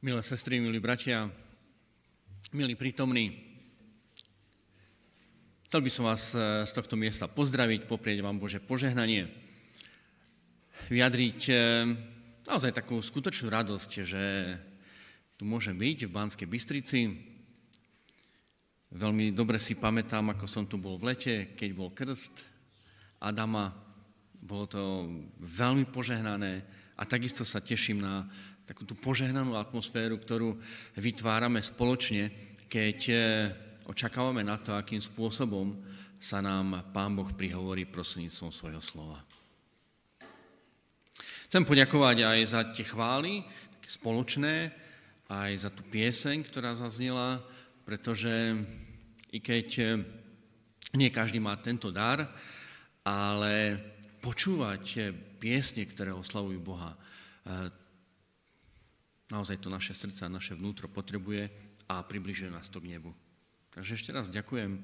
Milé sestry, milí bratia, milí prítomní, chcel by som vás eh, z tohto miesta pozdraviť, poprieť vám Bože požehnanie, vyjadriť eh, naozaj takú skutočnú radosť, že tu môže byť v Banskej Bystrici. Veľmi dobre si pamätám, ako som tu bol v lete, keď bol krst Adama. Bolo to veľmi požehnané a takisto sa teším na takú tú požehnanú atmosféru, ktorú vytvárame spoločne, keď e, očakávame na to, akým spôsobom sa nám Pán Boh prihovorí prostredníctvom svojho slova. Chcem poďakovať aj za tie chvály, také spoločné, aj za tú pieseň, ktorá zaznela, pretože i keď e, nie každý má tento dar, ale počúvať e, piesne, ktoré oslavujú Boha, Naozaj to naše srdce a naše vnútro potrebuje a približuje nás to k nebu. Takže ešte raz ďakujem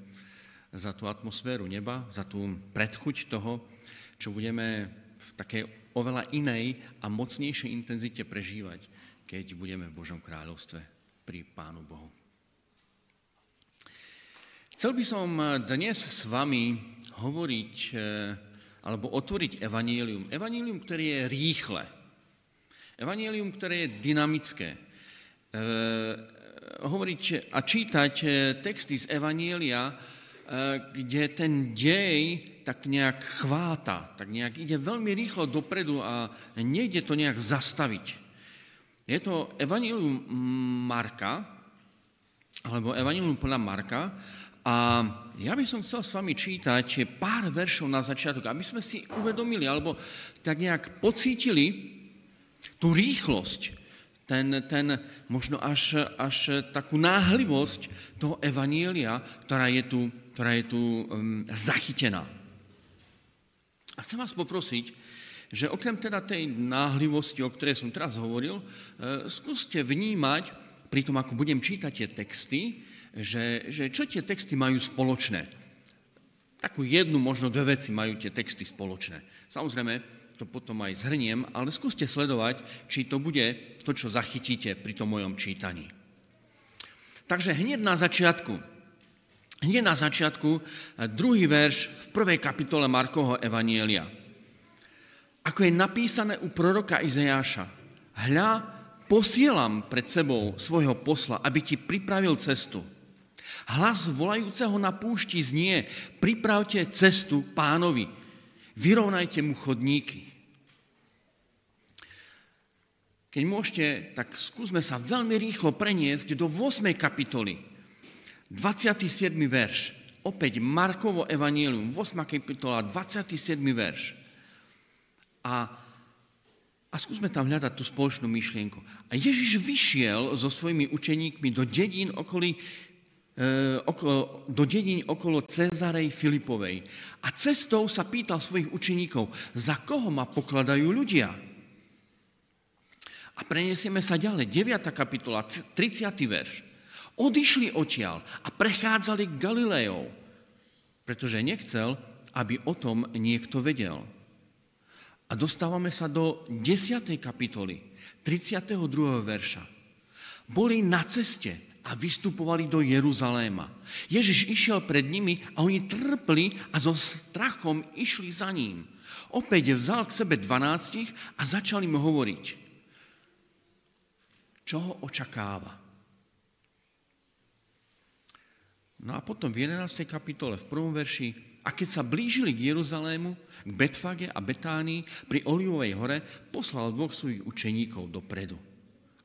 za tú atmosféru neba, za tú predchuť toho, čo budeme v takej oveľa inej a mocnejšej intenzite prežívať, keď budeme v Božom kráľovstve pri Pánu Bohu. Chcel by som dnes s vami hovoriť eh, alebo otvoriť evanílium. Evanílium, ktoré je rýchle. Evangelium, ktoré je dynamické. E, hovoriť a čítať e, texty z Evanielia, e, kde ten dej tak nejak chváta, tak nejak ide veľmi rýchlo dopredu a nejde to nejak zastaviť. Je to Evangelium Marka, alebo Evangelium podľa Marka, a ja by som chcel s vami čítať pár veršov na začiatok, aby sme si uvedomili, alebo tak nejak pocítili, tú rýchlosť, ten, ten možno až, až takú náhlivosť toho evanília, ktorá je tu, ktorá je tu um, zachytená. A chcem vás poprosiť, že okrem teda tej náhlivosti, o ktorej som teraz hovoril, e, skúste vnímať, pri tom, ako budem čítať tie texty, že, že čo tie texty majú spoločné. Takú jednu, možno dve veci majú tie texty spoločné. Samozrejme, to potom aj zhrniem, ale skúste sledovať, či to bude to, čo zachytíte pri tom mojom čítaní. Takže hneď na začiatku, hneď na začiatku, druhý verš v prvej kapitole Markovho Evanielia. Ako je napísané u proroka Izajáša, hľa, posielam pred sebou svojho posla, aby ti pripravil cestu. Hlas volajúceho na púšti znie, pripravte cestu pánovi, vyrovnajte mu chodníky. Keď môžete, tak skúsme sa veľmi rýchlo preniesť do 8. kapitoly, 27. verš. Opäť Markovo evanielium, 8. kapitola, 27. verš. A, a skúsme tam hľadať tú spoločnú myšlienku. A Ježiš vyšiel so svojimi učeníkmi do dedín okolí, e, okolo, do dedín okolo Cezarej Filipovej. A cestou sa pýtal svojich učeníkov, za koho ma pokladajú ľudia? A preniesieme sa ďalej. 9. kapitola, 30. verš. Odišli odtiaľ a prechádzali Galilejou, pretože nechcel, aby o tom niekto vedel. A dostávame sa do 10. kapitoly, 32. verša. Boli na ceste a vystupovali do Jeruzaléma. Ježiš išiel pred nimi a oni trpli a so strachom išli za ním. Opäť vzal k sebe dvanáctich a začal im hovoriť čo ho očakáva. No a potom v 11. kapitole, v prvom verši, a keď sa blížili k Jeruzalému, k Betfage a Betánii pri Olivovej hore, poslal dvoch svojich učeníkov dopredu.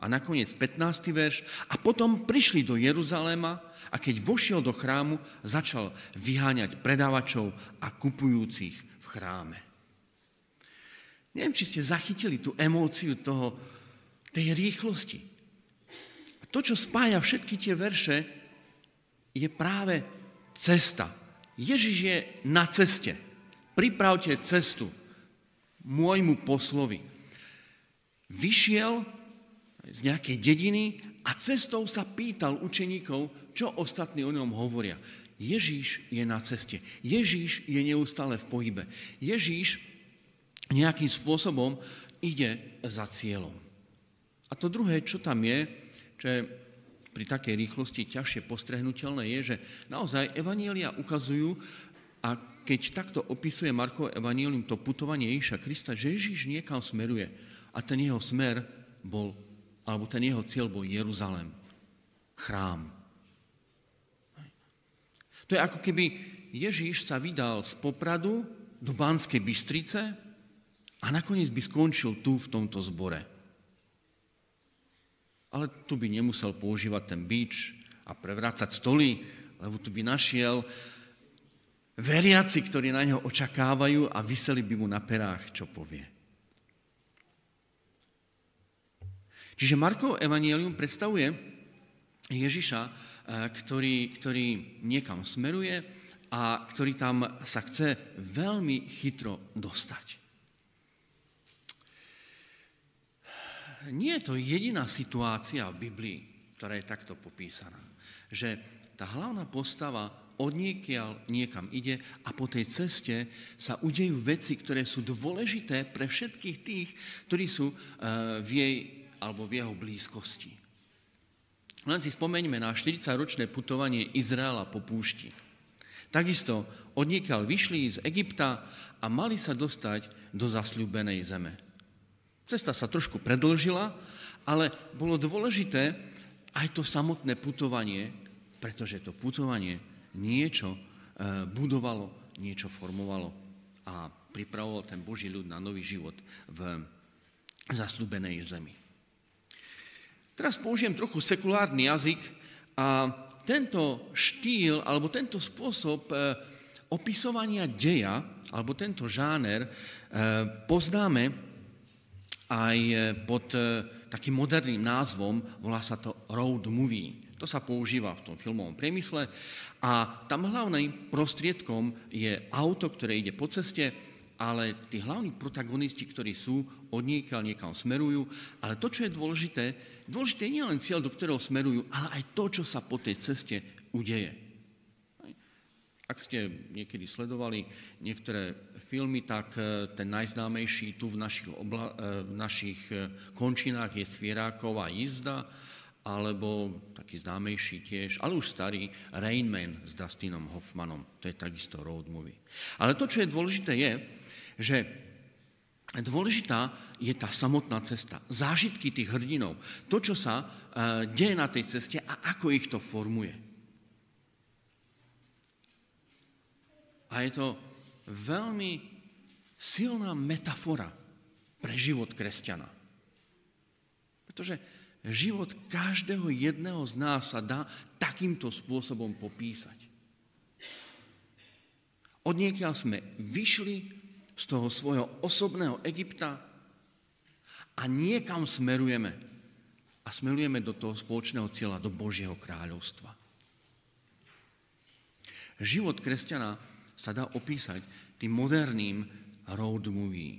A nakoniec 15. verš, a potom prišli do Jeruzaléma a keď vošiel do chrámu, začal vyháňať predávačov a kupujúcich v chráme. Neviem, či ste zachytili tú emóciu toho, tej rýchlosti to, čo spája všetky tie verše, je práve cesta. Ježiš je na ceste. Pripravte cestu môjmu poslovi. Vyšiel z nejakej dediny a cestou sa pýtal učeníkov, čo ostatní o ňom hovoria. Ježíš je na ceste. Ježíš je neustále v pohybe. Ježíš nejakým spôsobom ide za cieľom. A to druhé, čo tam je, čo je pri takej rýchlosti ťažšie postrehnutelné, je, že naozaj evanielia ukazujú, a keď takto opisuje Markov evanílium to putovanie Ježiša Krista, že Ježiš niekam smeruje a ten jeho smer bol, alebo ten jeho cieľ bol Jeruzalem, chrám. To je ako keby Ježíš sa vydal z Popradu do Banskej Bystrice a nakoniec by skončil tu v tomto zbore. Ale tu by nemusel používať ten bič a prevrácať stoly, lebo tu by našiel veriaci, ktorí na neho očakávajú a vyseli by mu na perách, čo povie. Čiže Markov evanielium predstavuje Ježiša, eh, ktorý, ktorý niekam smeruje a ktorý tam sa chce veľmi chytro dostať. Nie je to jediná situácia v Biblii, ktorá je takto popísaná. Že tá hlavná postava odniekiaľ niekam ide a po tej ceste sa udejú veci, ktoré sú dôležité pre všetkých tých, ktorí sú e, v jej alebo v jeho blízkosti. Len si spomeňme na 40-ročné putovanie Izraela po púšti. Takisto odniekiaľ vyšli z Egypta a mali sa dostať do zasľúbenej zeme. Cesta sa trošku predlžila, ale bolo dôležité aj to samotné putovanie, pretože to putovanie niečo eh, budovalo, niečo formovalo a pripravoval ten Boží ľud na nový život v zasľúbenej zemi. Teraz použijem trochu sekulárny jazyk a tento štýl alebo tento spôsob eh, opisovania deja alebo tento žáner eh, poznáme aj pod takým moderným názvom, volá sa to road movie. To sa používa v tom filmovom priemysle a tam hlavným prostriedkom je auto, ktoré ide po ceste, ale tí hlavní protagonisti, ktorí sú, od niekaľ niekam smerujú, ale to, čo je dôležité, dôležité nie len cieľ, do ktorého smerujú, ale aj to, čo sa po tej ceste udeje. Ak ste niekedy sledovali niektoré filmy, tak e, ten najznámejší tu v našich, obla, e, v našich e, končinách je Svieráková jízda, alebo taký známejší tiež, ale už starý, Rain Man s Dustinom Hoffmanom. To je takisto road movie. Ale to, čo je dôležité, je, že dôležitá je tá samotná cesta. Zážitky tých hrdinov. To, čo sa deje na tej ceste a ako ich to formuje. A je to veľmi silná metafora pre život kresťana. Pretože život každého jedného z nás sa dá takýmto spôsobom popísať. Od niekiaľ sme vyšli z toho svojho osobného Egypta a niekam smerujeme. A smerujeme do toho spoločného cieľa, do Božieho kráľovstva. Život kresťana sa dá opísať tým moderným road movie.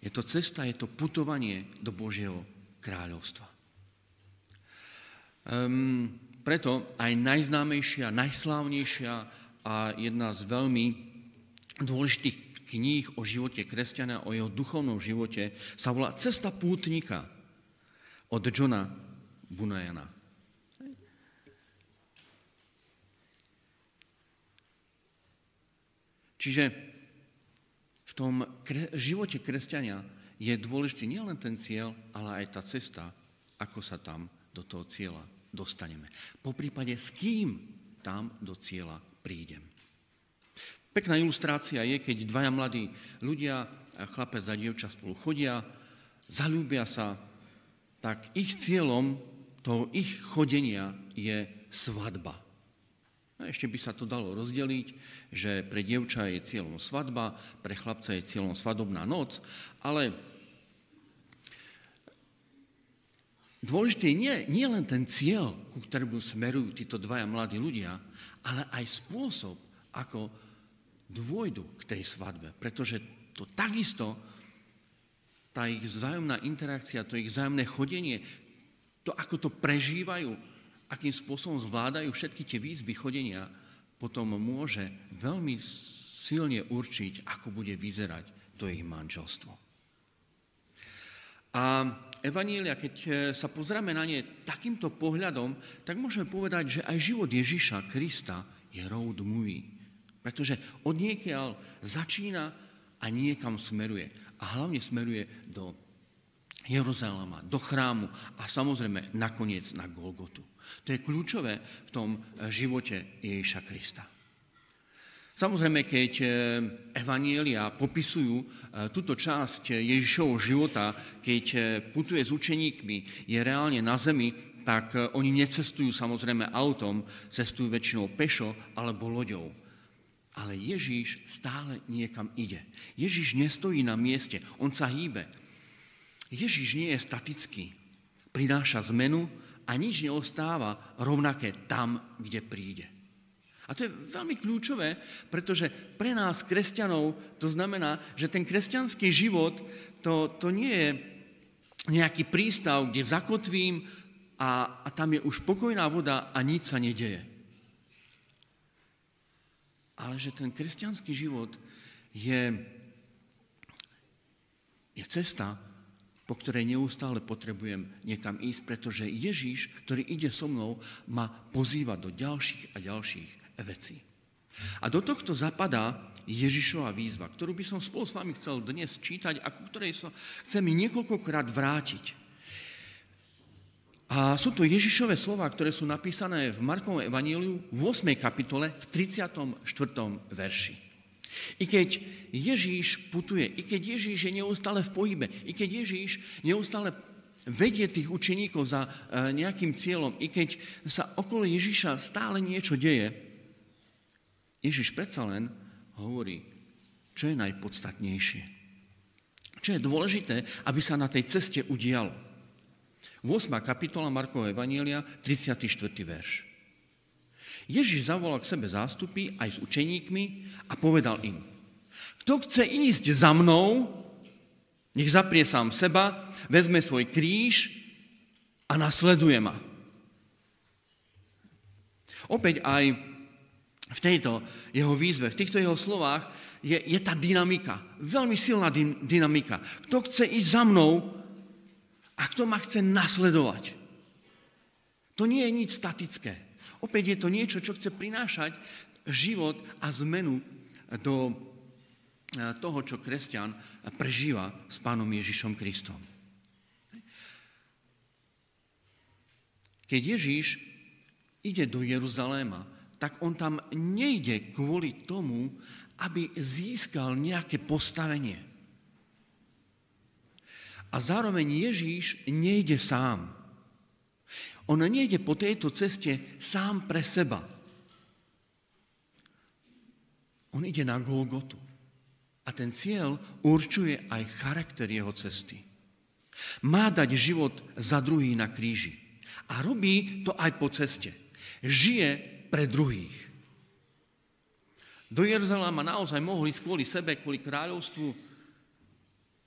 Je to cesta, je to putovanie do Božieho kráľovstva. Um, preto aj najznámejšia, najslávnejšia a jedna z veľmi dôležitých kníh o živote kresťana, o jeho duchovnom živote sa volá Cesta pútnika od Johna Bunayana. Čiže v tom živote kresťania je dôležitý nielen ten cieľ, ale aj tá cesta, ako sa tam do toho cieľa dostaneme. Po prípade, s kým tam do cieľa prídem. Pekná ilustrácia je, keď dvaja mladí ľudia, chlapec a dievča spolu chodia, zalúbia sa, tak ich cieľom toho ich chodenia je svadba. A ešte by sa to dalo rozdeliť, že pre dievča je cieľom svadba, pre chlapca je cieľom svadobná noc, ale dôležité nie, nie len ten cieľ, ku ktorému smerujú títo dvaja mladí ľudia, ale aj spôsob, ako dôjdu k tej svadbe. Pretože to takisto, tá ich vzájomná interakcia, to ich vzájomné chodenie, to, ako to prežívajú, akým spôsobom zvládajú všetky tie výzvy chodenia, potom môže veľmi silne určiť, ako bude vyzerať to ich manželstvo. A Evanília, keď e, sa pozrieme na ne takýmto pohľadom, tak môžeme povedať, že aj život Ježiša Krista je road movie. Pretože od niekiaľ začína a niekam smeruje. A hlavne smeruje do Jeruzalema, do chrámu a samozrejme nakoniec na Golgotu. To je kľúčové v tom živote Ježiša Krista. Samozrejme, keď e, evanielia popisujú e, túto časť Ježišovho života, keď e, putuje s učeníkmi, je reálne na zemi, tak oni necestujú samozrejme autom, cestujú väčšinou pešo alebo loďou. Ale Ježíš stále niekam ide. Ježíš nestojí na mieste, on sa hýbe. Ježíš nie je statický. Prináša zmenu a nič neostáva rovnaké tam, kde príde. A to je veľmi kľúčové, pretože pre nás, kresťanov, to znamená, že ten kresťanský život, to, to nie je nejaký prístav, kde zakotvím a, a tam je už pokojná voda a nič sa nedeje. Ale že ten kresťanský život je, je cesta, po ktorej neustále potrebujem niekam ísť, pretože Ježíš, ktorý ide so mnou, ma pozýva do ďalších a ďalších veci. A do tohto zapadá Ježišova výzva, ktorú by som spolu s vami chcel dnes čítať a ku ktorej sa chcem niekoľkokrát vrátiť. A sú to Ježišové slova, ktoré sú napísané v Markovom evaníliu v 8. kapitole v 34. verši. I keď Ježíš putuje, i keď Ježíš je neustále v pohybe, i keď Ježíš neustále vedie tých učeníkov za e, nejakým cieľom, i keď sa okolo Ježíša stále niečo deje, Ježiš predsa len hovorí, čo je najpodstatnejšie. Čo je dôležité, aby sa na tej ceste udialo. 8. kapitola Markovho Evanielia, 34. verš. Ježiš zavolal k sebe zástupy aj s učeníkmi a povedal im, kto chce ísť za mnou, nech zaprie sám seba, vezme svoj kríž a nasleduje ma. Opäť aj v tejto jeho výzve, v týchto jeho slovách je, je tá dynamika, veľmi silná dynamika. Kto chce ísť za mnou a kto ma chce nasledovať. To nie je nič statické. Opäť je to niečo, čo chce prinášať život a zmenu do e, toho, čo kresťan prežíva s pánom Ježišom Kristom. Keď Ježíš ide do Jeruzaléma, tak on tam nejde kvôli tomu, aby získal nejaké postavenie. A zároveň Ježíš nejde sám. On nejde po tejto ceste sám pre seba. On ide na Golgotu. A ten cieľ určuje aj charakter jeho cesty. Má dať život za druhý na kríži. A robí to aj po ceste. Žije pre druhých. Do Jeruzalema naozaj mohli kvôli sebe, kvôli kráľovstvu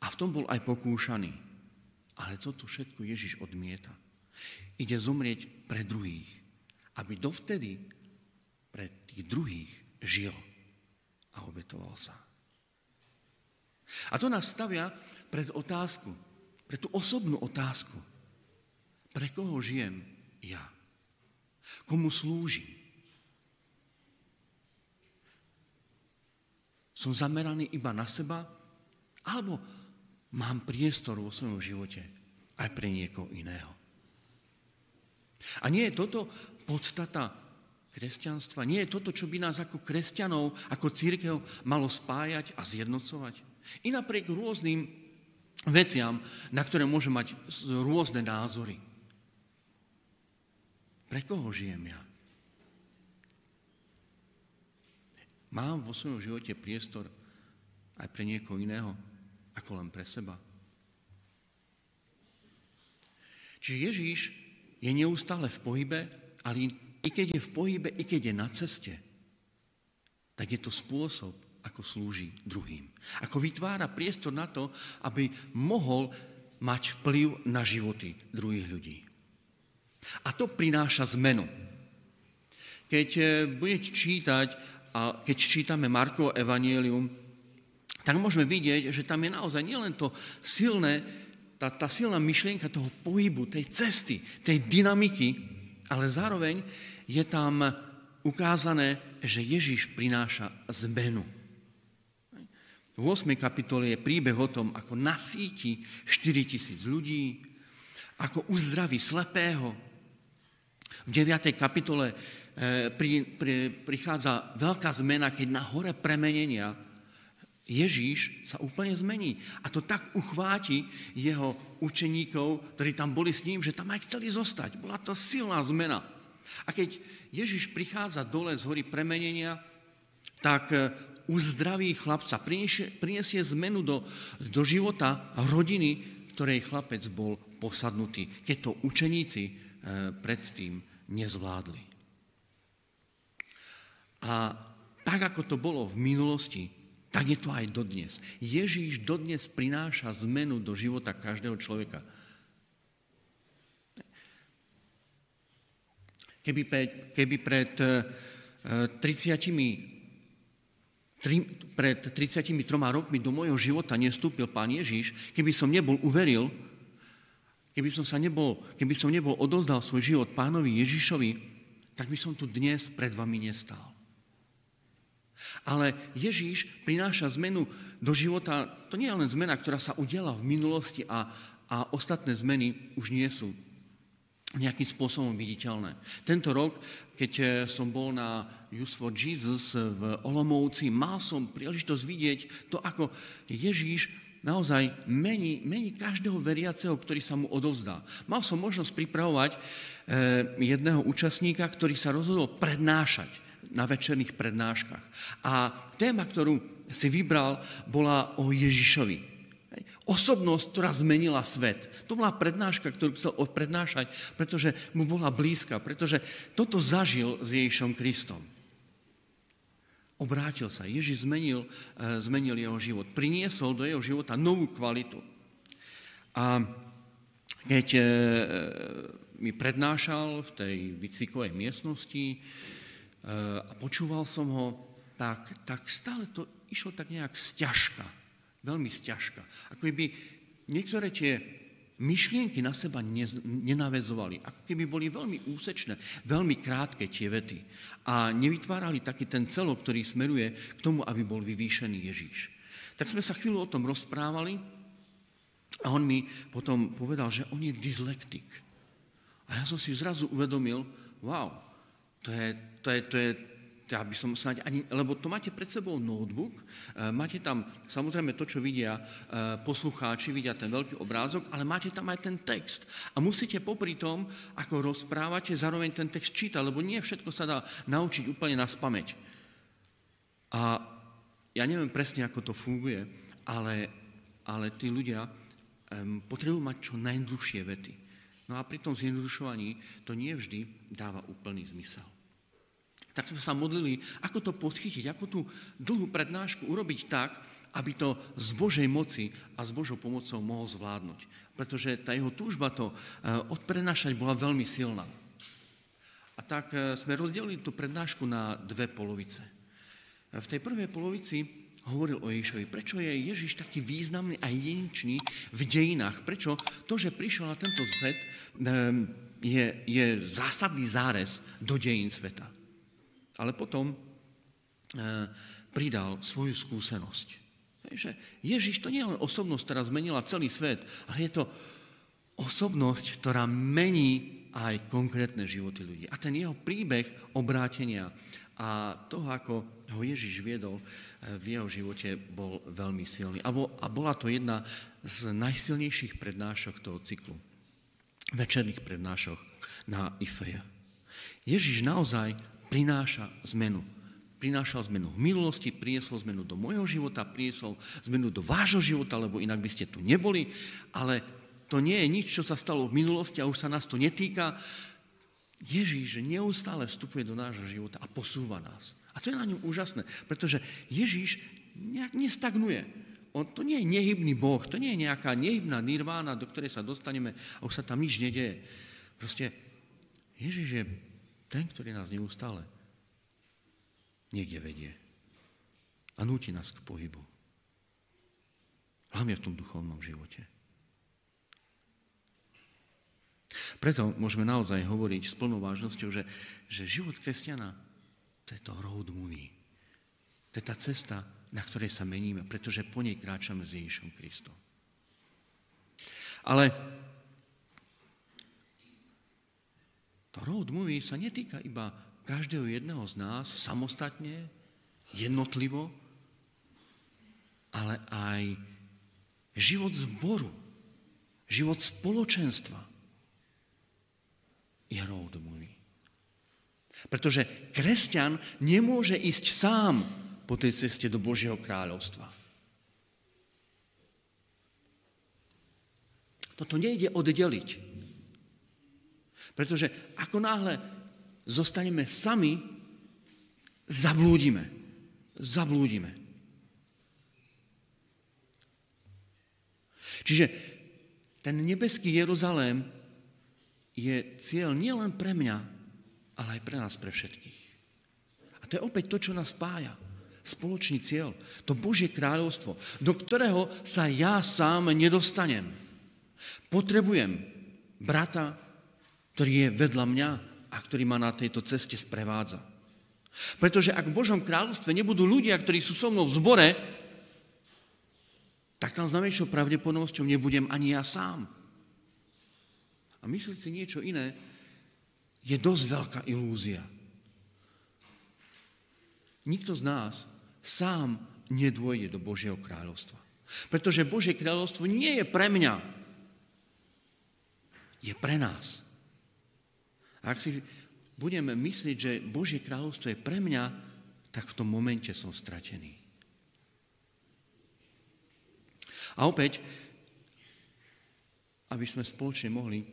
a v tom bol aj pokúšaný. Ale toto všetko Ježiš odmieta. Ide zomrieť pre druhých, aby dovtedy pre tých druhých žil a obetoval sa. A to nás stavia pred otázku, pre tú osobnú otázku. Pre koho žijem ja? Komu slúžim? Som zameraný iba na seba? Alebo mám priestor vo svojom živote aj pre niekoho iného? A nie je toto podstata kresťanstva? Nie je toto, čo by nás ako kresťanov, ako církev malo spájať a zjednocovať? I napriek rôznym veciam, na ktoré môže mať rôzne názory. Pre koho žijem ja? Mám vo svojom živote priestor aj pre niekoho iného, ako len pre seba. Čiže Ježíš je neustále v pohybe, ale i keď je v pohybe, i keď je na ceste, tak je to spôsob, ako slúži druhým. Ako vytvára priestor na to, aby mohol mať vplyv na životy druhých ľudí. A to prináša zmenu. Keď eh, budete čítať a keď čítame Markovo evanielium, tak môžeme vidieť, že tam je naozaj nielen to silné tá, tá silná myšlienka toho pohybu, tej cesty, tej dynamiky, ale zároveň je tam ukázané, že Ježíš prináša zmenu. V 8. kapitole je príbeh o tom, ako nasíti 4 tisíc ľudí, ako uzdraví slepého. V 9. kapitole e, pri, pri, prichádza veľká zmena, keď na hore premenenia Ježíš sa úplne zmení. A to tak uchváti jeho učeníkov, ktorí tam boli s ním, že tam aj chceli zostať. Bola to silná zmena. A keď Ježíš prichádza dole z hory premenenia, tak e, uzdraví chlapca, prinesie, prinesie zmenu do, do života rodiny, ktorej chlapec bol posadnutý, keď to učeníci e, predtým nezvládli. A tak, ako to bolo v minulosti, tak je to aj dodnes. Ježíš dodnes prináša zmenu do života každého človeka. Keby pred, keby pred 30 e, tri, pred 33 rokmi do môjho života nestúpil pán Ježiš, keby som nebol uveril, keby som, sa nebol, keby som nebol odozdal svoj život pánovi Ježišovi, tak by som tu dnes pred vami nestál. Ale Ježíš prináša zmenu do života, to nie je len zmena, ktorá sa udiala v minulosti a, a ostatné zmeny už nie sú nejakým spôsobom viditeľné. Tento rok, keď eh, som bol na Youth for Jesus v Olomouci, mal som príležitosť vidieť to, ako Ježíš naozaj mení, mení každého veriaceho, ktorý sa mu odovzdá. Mal som možnosť pripravovať eh, jedného účastníka, ktorý sa rozhodol prednášať na večerných prednáškach. A téma, ktorú si vybral, bola o Ježišovi. Osobnosť, ktorá zmenila svet. To bola prednáška, ktorú chcel prednášať, pretože mu bola blízka, pretože toto zažil s Ježišom Kristom. Obrátil sa. Ježiš zmenil, eh, zmenil jeho život. Priniesol do jeho života novú kvalitu. A keď eh, mi prednášal v tej výcvikovej miestnosti a počúval som ho, tak, tak stále to išlo tak nejak sťažka Veľmi stiažka. Ako by niektoré tie myšlienky na seba nenavezovali. Ako keby boli veľmi úsečné, veľmi krátke tie vety. A nevytvárali taký ten celok, ktorý smeruje k tomu, aby bol vyvýšený Ježíš. Tak sme sa chvíľu o tom rozprávali a on mi potom povedal, že on je dyslektik. A ja som si zrazu uvedomil, wow, to je, to je, to je, ja by som snáď ani, lebo to máte pred sebou notebook, e, máte tam samozrejme to, čo vidia e, poslucháči, vidia ten veľký obrázok, ale máte tam aj ten text. A musíte popri tom, ako rozprávate, zároveň ten text čítať, lebo nie všetko sa dá naučiť úplne na spameť. A ja neviem presne, ako to funguje, ale, ale tí ľudia potrebujú mať čo najdlhšie vety. No a pri tom zjednodušovaní to nie vždy dáva úplný zmysel tak sme sa modlili, ako to podchytiť, ako tú dlhú prednášku urobiť tak, aby to z Božej moci a s Božou pomocou mohol zvládnuť. Pretože tá jeho túžba to eh, odprenášať bola veľmi silná. A tak eh, sme rozdelili tú prednášku na dve polovice. Eh, v tej prvej polovici hovoril o Ježišovi. Prečo je Ježiš taký významný a jedinčný v dejinách? Prečo to, že prišiel na tento svet, je, je zásadný zárez do dejín sveta? Ale potom e, pridal svoju skúsenosť. Že Ježiš to nie je len osobnosť, ktorá zmenila celý svet, ale je to osobnosť, ktorá mení aj konkrétne životy ľudí. A ten jeho príbeh obrátenia a toho, ako ho Ježiš viedol e, v jeho živote, bol veľmi silný. A, bola to jedna z najsilnejších prednášok toho cyklu. Večerných prednášok na Ifeja. Ježiš naozaj prináša zmenu. Prinášal zmenu v minulosti, priniesol zmenu do môjho života, priniesol zmenu do vášho života, lebo inak by ste tu neboli, ale to nie je nič, čo sa stalo v minulosti a už sa nás to netýka. Ježíš neustále vstupuje do nášho života a posúva nás. A to je na ňom úžasné, pretože Ježíš nejak nestagnuje. On, to nie je nehybný Boh, to nie je nejaká nehybná nirvána, do ktorej sa dostaneme a už sa tam nič nedieje. Proste Ježiš je ten, ktorý nás neustále niekde vedie a núti nás k pohybu. Hlavne v tom duchovnom živote. Preto môžeme naozaj hovoriť s plnou vážnosťou, že, že život kresťana to je to road movie. To je tá cesta, na ktorej sa meníme, pretože po nej kráčame s Ježišom Kristom. Ale to road movie sa netýka iba každého jedného z nás samostatne, jednotlivo, ale aj život zboru, život spoločenstva je road movie. Pretože kresťan nemôže ísť sám po tej ceste do Božieho kráľovstva. Toto nejde oddeliť. Pretože ako náhle zostaneme sami, zablúdime. Zablúdime. Čiže ten nebeský Jeruzalém je cieľ nielen pre mňa, ale aj pre nás, pre všetkých. A to je opäť to, čo nás spája. Spoločný cieľ. To Božie kráľovstvo, do ktorého sa ja sám nedostanem. Potrebujem brata, ktorý je vedľa mňa a ktorý ma na tejto ceste sprevádza. Pretože ak v Božom kráľovstve nebudú ľudia, ktorí sú so mnou v zbore, tak tam s najväčšou pravdepodobnosťou nebudem ani ja sám. A myslieť si niečo iné je dosť veľká ilúzia. Nikto z nás sám nedôjde do Božieho kráľovstva. Pretože Božie kráľovstvo nie je pre mňa, je pre nás. Ak si budeme myslieť, že Božie kráľovstvo je pre mňa, tak v tom momente som stratený. A opäť, aby sme spoločne mohli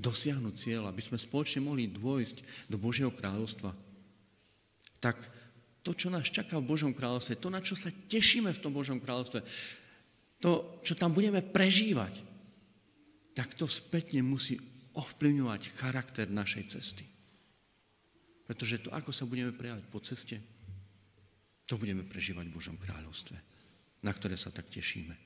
dosiahnuť cieľ, aby sme spoločne mohli dôjsť do Božieho kráľovstva, tak to, čo nás čaká v Božom kráľovstve, to, na čo sa tešíme v tom Božom kráľovstve, to, čo tam budeme prežívať, tak to spätne musí ovplyvňovať charakter našej cesty. Pretože to, ako sa budeme prejavať po ceste, to budeme prežívať v Božom kráľovstve, na ktoré sa tak tešíme.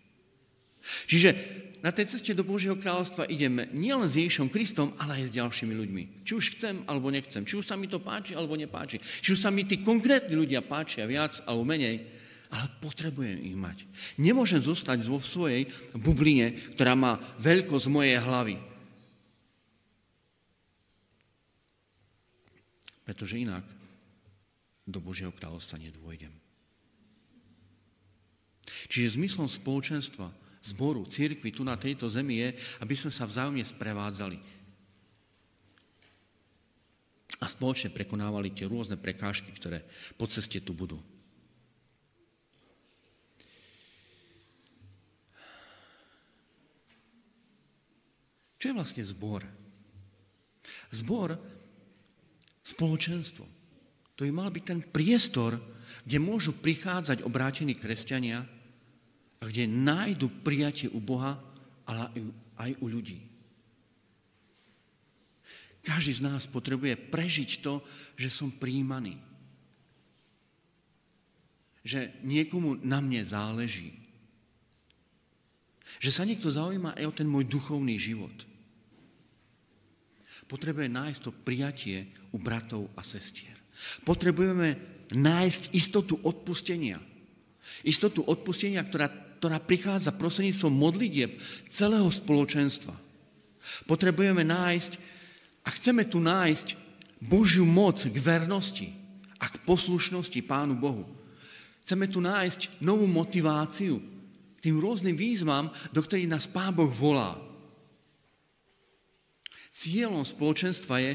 Čiže na tej ceste do Božieho kráľovstva ideme nielen s Ježišom Kristom, ale aj s ďalšími ľuďmi. Či už chcem, alebo nechcem. Či už sa mi to páči, alebo nepáči. Či už sa mi tí konkrétni ľudia páčia viac, alebo menej, ale potrebujem ich mať. Nemôžem zostať vo svojej bubline, ktorá má veľkosť mojej hlavy. Pretože inak do Božieho kráľovstva nedôjdem. Čiže zmyslom spoločenstva, zboru, církvy tu na tejto zemi je, aby sme sa vzájomne sprevádzali. A spoločne prekonávali tie rôzne prekážky, ktoré po ceste tu budú. Čo je vlastne zbor? Zbor spoločenstvo. To by mal byť ten priestor, kde môžu prichádzať obrátení kresťania a kde nájdu prijatie u Boha, ale aj u ľudí. Každý z nás potrebuje prežiť to, že som príjmaný. Že niekomu na mne záleží. Že sa niekto zaujíma aj o ten môj duchovný život potrebuje nájsť to prijatie u bratov a sestier. Potrebujeme nájsť istotu odpustenia. Istotu odpustenia, ktorá, ktorá prichádza prostredníctvom modlitieb celého spoločenstva. Potrebujeme nájsť, a chceme tu nájsť Božiu moc k vernosti a k poslušnosti Pánu Bohu. Chceme tu nájsť novú motiváciu tým rôznym výzvam, do ktorých nás Pán Boh volá. Cieľom spoločenstva je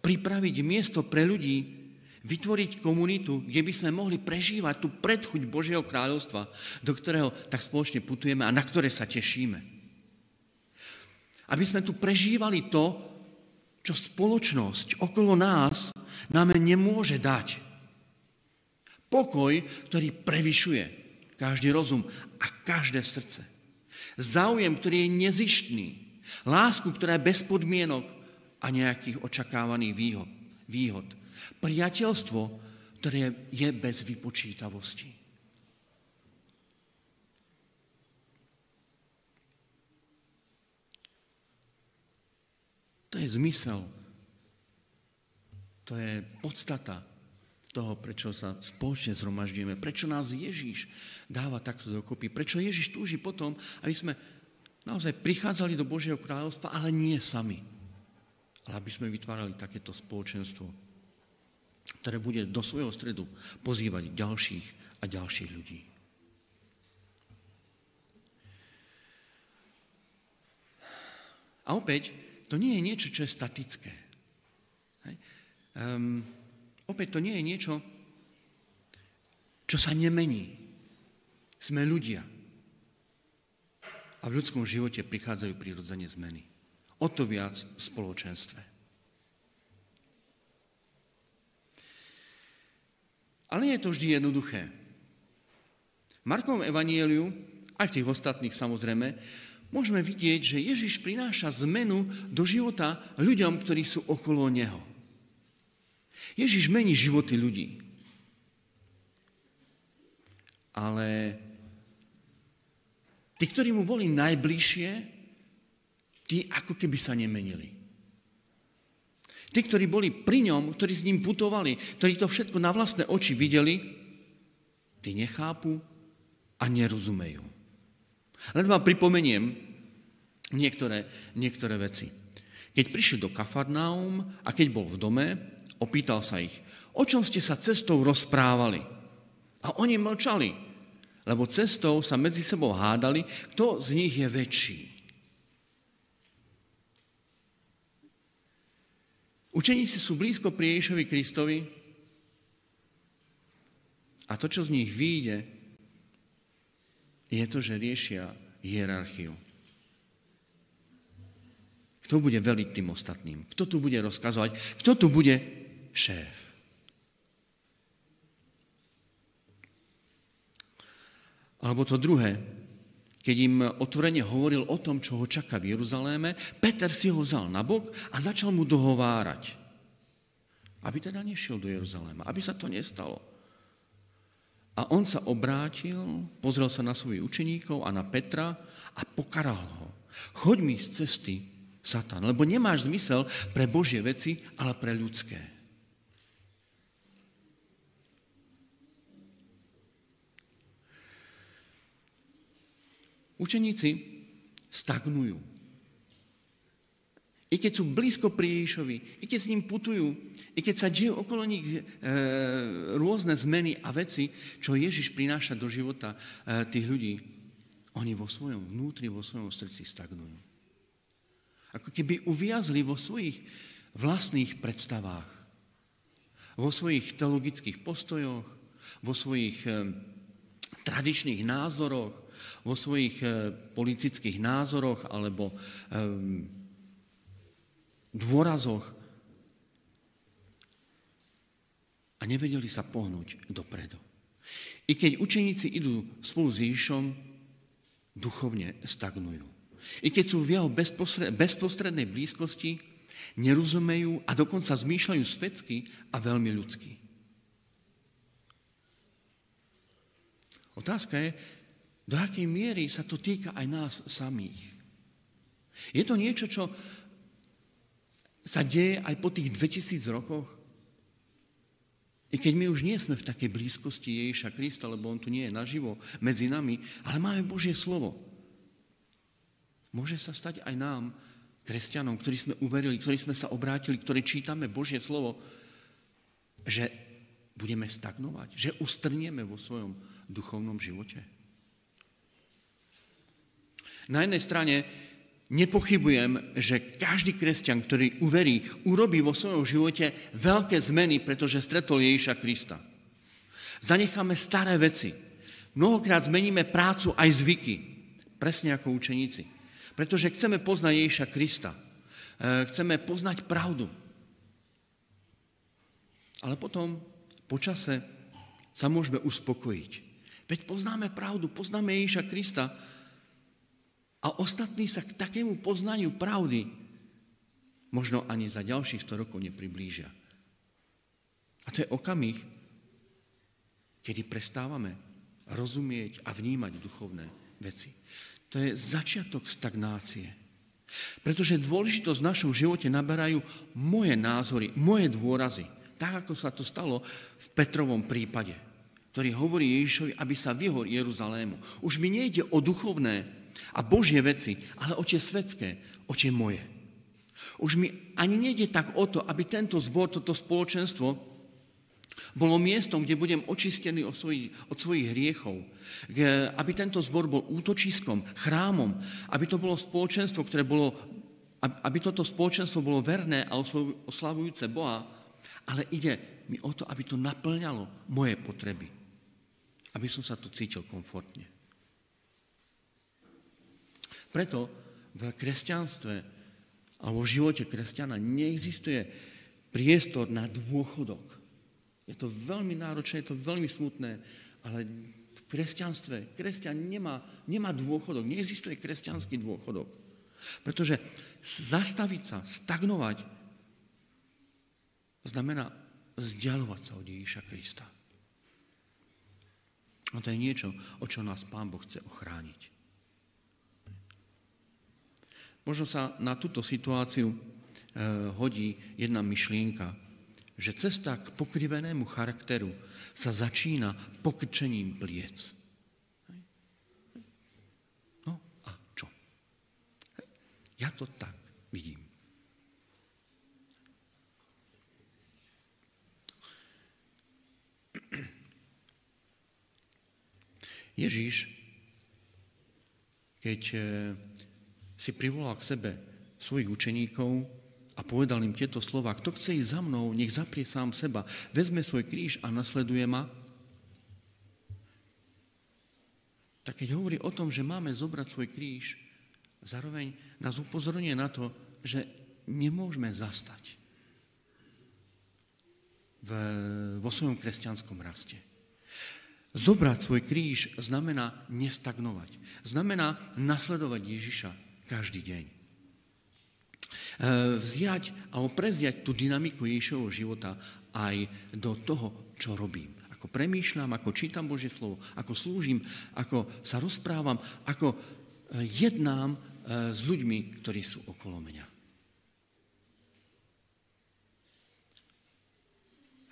pripraviť miesto pre ľudí, vytvoriť komunitu, kde by sme mohli prežívať tú predchuť Božieho kráľovstva, do ktorého tak spoločne putujeme a na ktoré sa tešíme. Aby sme tu prežívali to, čo spoločnosť okolo nás nám nemôže dať. Pokoj, ktorý prevyšuje každý rozum a každé srdce. Záujem, ktorý je nezištný, Lásku, ktorá je bez podmienok a nejakých očakávaných výhod. výhod. Priateľstvo, ktoré je bez vypočítavosti. To je zmysel. To je podstata toho, prečo sa spoločne zhromažďujeme, prečo nás Ježíš dáva takto dokopy, prečo Ježíš túži potom, aby sme naozaj prichádzali do Božieho kráľovstva, ale nie sami, ale aby sme vytvárali takéto spoločenstvo, ktoré bude do svojho stredu pozývať ďalších a ďalších ľudí. A opäť, to nie je niečo, čo je statické. Hej. Um, opäť to nie je niečo, čo sa nemení. Sme ľudia. A v ľudskom živote prichádzajú prirodzene zmeny. O to viac v spoločenstve. Ale nie je to vždy jednoduché. V Markovom evanieliu, aj v tých ostatných samozrejme, môžeme vidieť, že Ježiš prináša zmenu do života ľuďom, ktorí sú okolo Neho. Ježiš mení životy ľudí. Ale tí, ktorí mu boli najbližšie, tí ako keby sa nemenili. Tí, ktorí boli pri ňom, ktorí s ním putovali, ktorí to všetko na vlastné oči videli, tí nechápu a nerozumejú. Len vám pripomeniem niektoré, niektoré veci. Keď prišiel do Kafarnaum a keď bol v dome, Opýtal sa ich, o čom ste sa cestou rozprávali? A oni mlčali, lebo cestou sa medzi sebou hádali, kto z nich je väčší. Učeníci sú blízko pri Ježovi Kristovi a to, čo z nich vyjde, je to, že riešia hierarchiu. Kto bude veliť tým ostatným? Kto tu bude rozkazovať? Kto tu bude šéf. Alebo to druhé, keď im otvorene hovoril o tom, čo ho čaká v Jeruzaléme, Peter si ho vzal na bok a začal mu dohovárať, aby teda nešiel do Jeruzaléma, aby sa to nestalo. A on sa obrátil, pozrel sa na svojich učeníkov a na Petra a pokaral ho. Choď mi z cesty, Satan, lebo nemáš zmysel pre Božie veci, ale pre ľudské. Učeníci stagnujú. I keď sú blízko pri Ježišovi, i keď s ním putujú, i keď sa dejú okolo nich e, rôzne zmeny a veci, čo Ježiš prináša do života e, tých ľudí, oni vo svojom vnútri, vo svojom srdci stagnujú. Ako keby uviazli vo svojich vlastných predstavách, vo svojich teologických postojoch, vo svojich e, tradičných názoroch, vo svojich eh, politických názoroch alebo ehm, dôrazoch a nevedeli sa pohnúť dopredu. I keď učeníci idú spolu s Ježišom, duchovne stagnujú. I keď sú v jeho bezprostrednej blízkosti, nerozumejú a dokonca zmýšľajú svetsky a veľmi ľudsky. Otázka je, do akej miery sa to týka aj nás samých. Je to niečo, čo sa deje aj po tých 2000 rokoch? I keď my už nie sme v takej blízkosti Ježiša Krista, lebo on tu nie je naživo medzi nami, ale máme Božie slovo. Môže sa stať aj nám, kresťanom, ktorí sme uverili, ktorí sme sa obrátili, ktorí čítame Božie slovo, že budeme stagnovať, že ustrnieme vo svojom duchovnom živote. Na jednej strane nepochybujem, že každý kresťan, ktorý uverí, urobí vo svojom živote veľké zmeny, pretože stretol Ježiša Krista. Zanecháme staré veci. Mnohokrát zmeníme prácu aj zvyky, presne ako učeníci. Pretože chceme poznať Ježiša Krista. E, chceme poznať pravdu. Ale potom, po čase, sa môžeme uspokojiť. Veď poznáme pravdu, poznáme Ježiša Krista, a ostatní sa k takému poznaniu pravdy možno ani za ďalších 100 rokov nepriblížia. A to je okamih, kedy prestávame rozumieť a vnímať duchovné veci. To je začiatok stagnácie. Pretože dôležitosť v našom živote naberajú moje názory, moje dôrazy. Tak, ako sa to stalo v Petrovom prípade, ktorý hovorí Ježišovi, aby sa vyhol Jeruzalému. Už mi nejde o duchovné a božie veci, ale o tie svetské, o tie moje. Už mi ani nejde tak o to, aby tento zbor, toto spoločenstvo bolo miestom, kde budem očistený od svojich, od svojich hriechov, aby tento zbor bol útočiskom, chrámom, aby to bolo spoločenstvo, ktoré bolo, aby toto spoločenstvo bolo verné a oslavujúce Boha, ale ide mi o to, aby to naplňalo moje potreby. Aby som sa tu cítil komfortne. Preto v kresťanstve alebo v živote kresťana neexistuje priestor na dôchodok je to veľmi náročné, je to veľmi smutné, ale v kresťanstve, kresťan nemá, nemá dôchodok, neexistuje kresťanský dôchodok. Pretože zastaviť sa, stagnovať, znamená vzdialovať sa od Ježíša Krista. A to je niečo, o čo nás Pán Boh chce ochrániť. Možno sa na túto situáciu e, hodí jedna myšlienka, že cesta k pokrivenému charakteru sa začína pokrčením pliec. No a čo? Ja to tak vidím. Ježíš, keď eh, si privolal k sebe svojich učeníkov, a povedal im tieto slova, kto chce ísť za mnou, nech zaprie sám seba, vezme svoj kríž a nasleduje ma. Tak keď hovorí o tom, že máme zobrať svoj kríž, zároveň nás upozorňuje na to, že nemôžeme zastať v, vo svojom kresťanskom raste. Zobrať svoj kríž znamená nestagnovať. Znamená nasledovať Ježiša každý deň. Eh, vziať alebo preziať tú dynamiku Ježišovho života aj do toho, čo robím. Ako premýšľam, ako čítam Božie slovo, ako slúžim, ako sa rozprávam, ako eh, jednám eh, s ľuďmi, ktorí sú okolo mňa.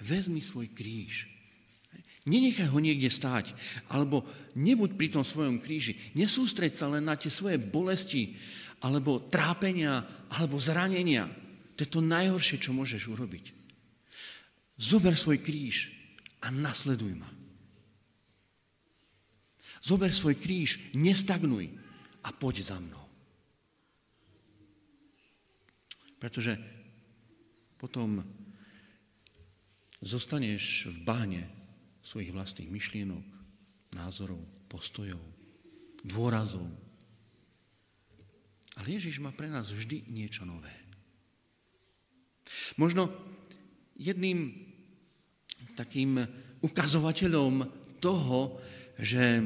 Vezmi svoj kríž. Nenechaj ho niekde stáť, alebo nebuď pri tom svojom kríži. Nesústreď sa len na tie svoje bolesti, alebo trápenia, alebo zranenia. To je to najhoršie, čo môžeš urobiť. Zober svoj kríž a nasleduj ma. Zober svoj kríž, nestagnuj a poď za mnou. Pretože potom zostaneš v báne svojich vlastných myšlienok, názorov, postojov, dôrazov, ale Ježiš má pre nás vždy niečo nové. Možno jedným takým ukazovateľom toho, že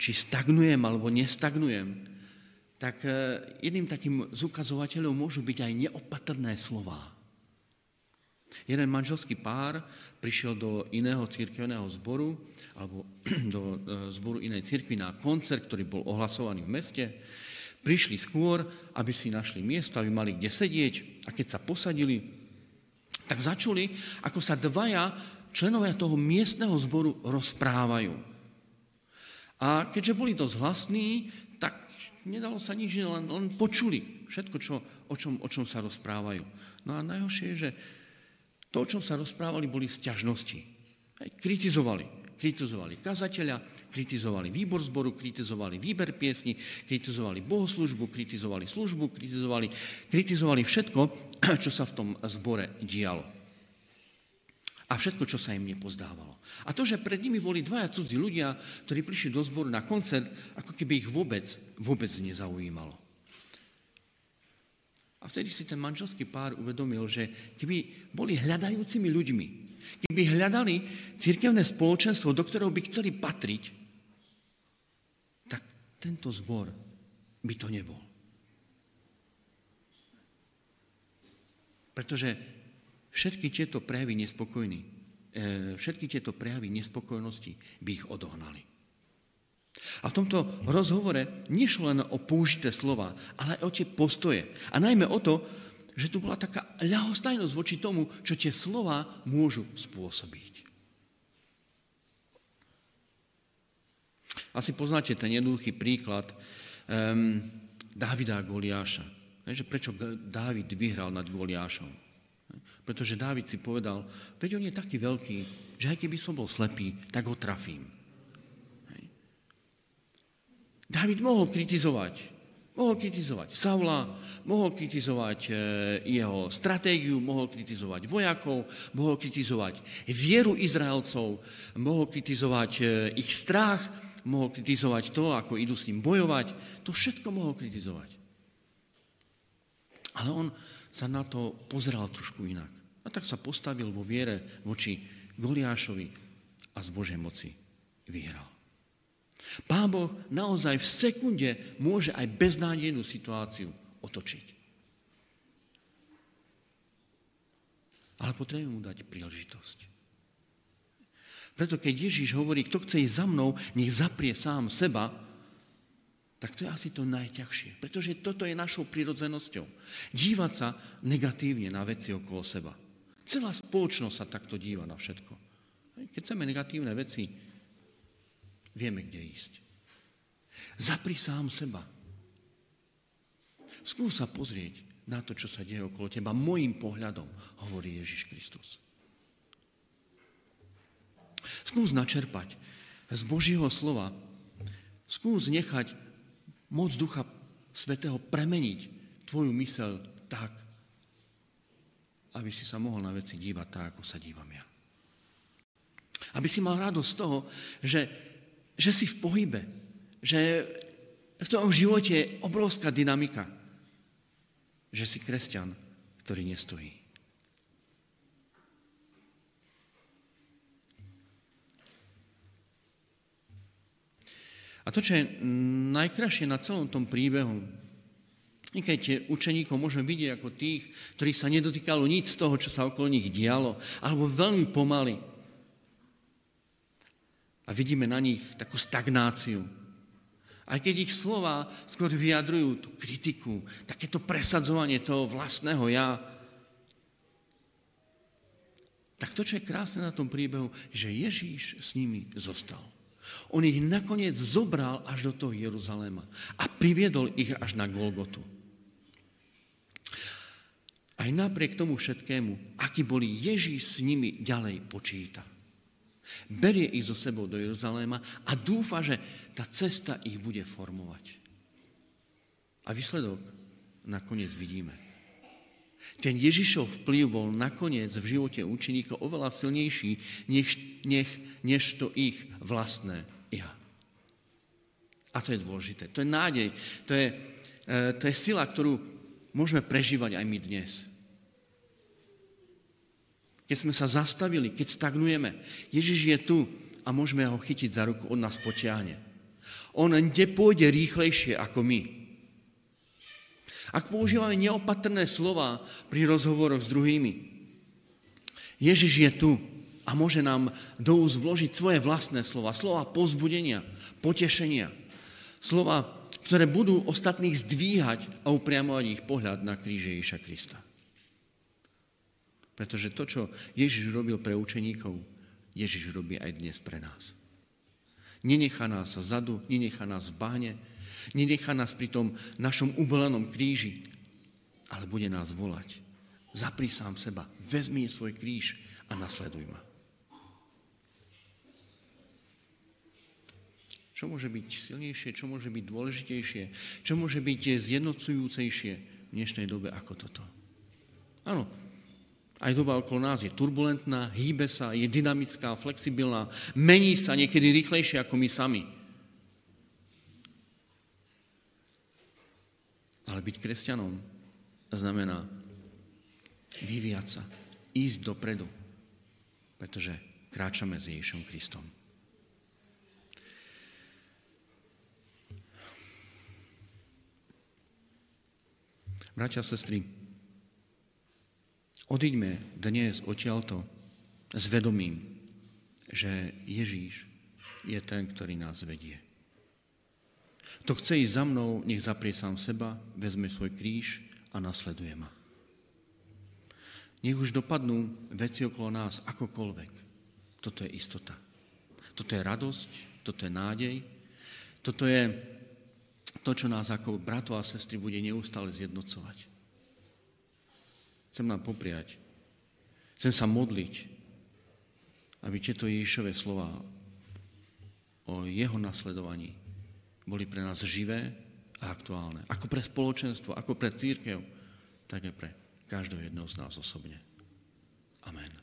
či stagnujem alebo nestagnujem, tak eh, jedným takým z ukazovateľov môžu byť aj neopatrné slová. Jeden manželský pár prišiel do iného církevného zboru alebo do eh, zboru inej církvy na koncert, ktorý bol ohlasovaný v meste Prišli skôr, aby si našli miesto, aby mali kde sedieť a keď sa posadili, tak začuli, ako sa dvaja členovia toho miestneho zboru rozprávajú. A keďže boli dosť hlasní, tak nedalo sa nič, len, len počuli všetko, čo, o, čom, o čom sa rozprávajú. No a najhoršie je, že to, o čom sa rozprávali, boli sťažnosti. Kritizovali kritizovali kazateľa, kritizovali výbor zboru, kritizovali výber piesni, kritizovali bohoslužbu, kritizovali službu, kritizovali, kritizovali všetko, čo sa v tom zbore dialo. A všetko, čo sa im nepozdávalo. A to, že pred nimi boli dvaja cudzí ľudia, ktorí prišli do zboru na koncert, ako keby ich vôbec, vôbec nezaujímalo. A vtedy si ten manželský pár uvedomil, že keby boli hľadajúcimi ľuďmi, Keby hľadali cirkevné spoločenstvo, do ktorého by chceli patriť, tak tento zbor by to nebol. Pretože všetky tieto prejavy nespokojní, eh, všetky tieto prejavy nespokojnosti by ich odohnali. A v tomto rozhovore nešlo len o použité slova, ale aj o tie postoje. A najmä o to, že tu bola taká ľahostajnosť voči tomu, čo tie slova môžu spôsobiť. Asi poznáte ten jednoduchý príklad um, Davida a Goliáša. Že prečo Dávid vyhral nad Goliášom? Pretože Dávid si povedal, veď on je taký veľký, že aj keby som bol slepý, tak ho trafím. Dávid mohol kritizovať. Mohol kritizovať Saula, mohol kritizovať e, jeho stratégiu, mohol kritizovať vojakov, mohol kritizovať vieru Izraelcov, mohol kritizovať e, ich strach, mohol kritizovať to, ako idú s ním bojovať. To všetko mohol kritizovať. Ale on sa na to pozeral trošku inak. A tak sa postavil vo viere voči Goliášovi a z Božej moci vyhral. Pán Boh naozaj v sekunde môže aj beznádejnú situáciu otočiť. Ale potrebujeme mu dať príležitosť. Preto keď Ježíš hovorí, kto chce ísť za mnou, nech zaprie sám seba, tak to je asi to najťažšie. Pretože toto je našou prirodzenosťou. Dívať sa negatívne na veci okolo seba. Celá spoločnosť sa takto díva na všetko. Keď chceme negatívne veci Vieme, kde ísť. Zapri sám seba. Skús sa pozrieť na to, čo sa deje okolo teba. Mojím pohľadom, hovorí Ježiš Kristus. Skús načerpať z Božieho slova. Skús nechať moc Ducha Svetého premeniť tvoju mysel tak, aby si sa mohol na veci dívať tak, ako sa dívam ja. Aby si mal radosť z toho, že že si v pohybe, že v tom živote je obrovská dynamika, že si kresťan, ktorý nestojí. A to, čo je najkrajšie na celom tom príbehu, i keď učeníkov môžeme vidieť ako tých, ktorí sa nedotýkalo nič z toho, čo sa okolo nich dialo, alebo veľmi pomaly, a vidíme na nich takú stagnáciu. Aj keď ich slova skôr vyjadrujú tú kritiku, takéto presadzovanie toho vlastného ja, tak to, čo je krásne na tom príbehu, že Ježíš s nimi zostal. On ich nakoniec zobral až do toho Jeruzaléma a priviedol ich až na Golgotu. Aj napriek tomu všetkému, aký boli Ježíš s nimi ďalej počíta. Berie ich so sebou do Jeruzaléma a dúfa, že tá cesta ich bude formovať. A výsledok nakoniec vidíme. Ten Ježišov vplyv bol nakoniec v živote učeníkov oveľa silnejší, než, než, než to ich vlastné ja. A to je dôležité. To je nádej. To je, e, to je sila, ktorú môžeme prežívať aj my dnes keď sme sa zastavili, keď stagnujeme. Ježiš je tu a môžeme ho chytiť za ruku, on nás potiahne. On nepôjde rýchlejšie ako my. Ak používame neopatrné slova pri rozhovoroch s druhými, Ježiš je tu a môže nám do úst vložiť svoje vlastné slova, slova pozbudenia, potešenia, slova, ktoré budú ostatných zdvíhať a upriamovať ich pohľad na kríže Ježiša Krista. Pretože to, čo Ježiš robil pre učeníkov, Ježiš robí aj dnes pre nás. Nenechá nás zadu, nenechá nás v báne, nenechá nás pri tom našom ubolenom kríži, ale bude nás volať. Zapri sám seba, vezmi svoj kríž a nasleduj ma. Čo môže byť silnejšie, čo môže byť dôležitejšie, čo môže byť zjednocujúcejšie v dnešnej dobe ako toto? Áno, aj doba okolo nás je turbulentná, hýbe sa, je dynamická, flexibilná, mení sa niekedy rýchlejšie ako my sami. Ale byť kresťanom znamená vyvíjať sa, ísť dopredu, pretože kráčame s Ježišom Kristom. Bratia a sestry, Odiďme dnes odtiaľto s vedomím, že Ježíš je ten, ktorý nás vedie. To chce ísť za mnou, nech zaprie sám seba, vezme svoj kríž a nasleduje ma. Nech už dopadnú veci okolo nás akokoľvek. Toto je istota. Toto je radosť, toto je nádej, toto je to, čo nás ako bratov a sestry bude neustále zjednocovať. Chcem nám popriať, chcem sa modliť, aby tieto Ježišové slova o jeho nasledovaní boli pre nás živé a aktuálne. Ako pre spoločenstvo, ako pre církev, tak aj pre každého jedného z nás osobne. Amen.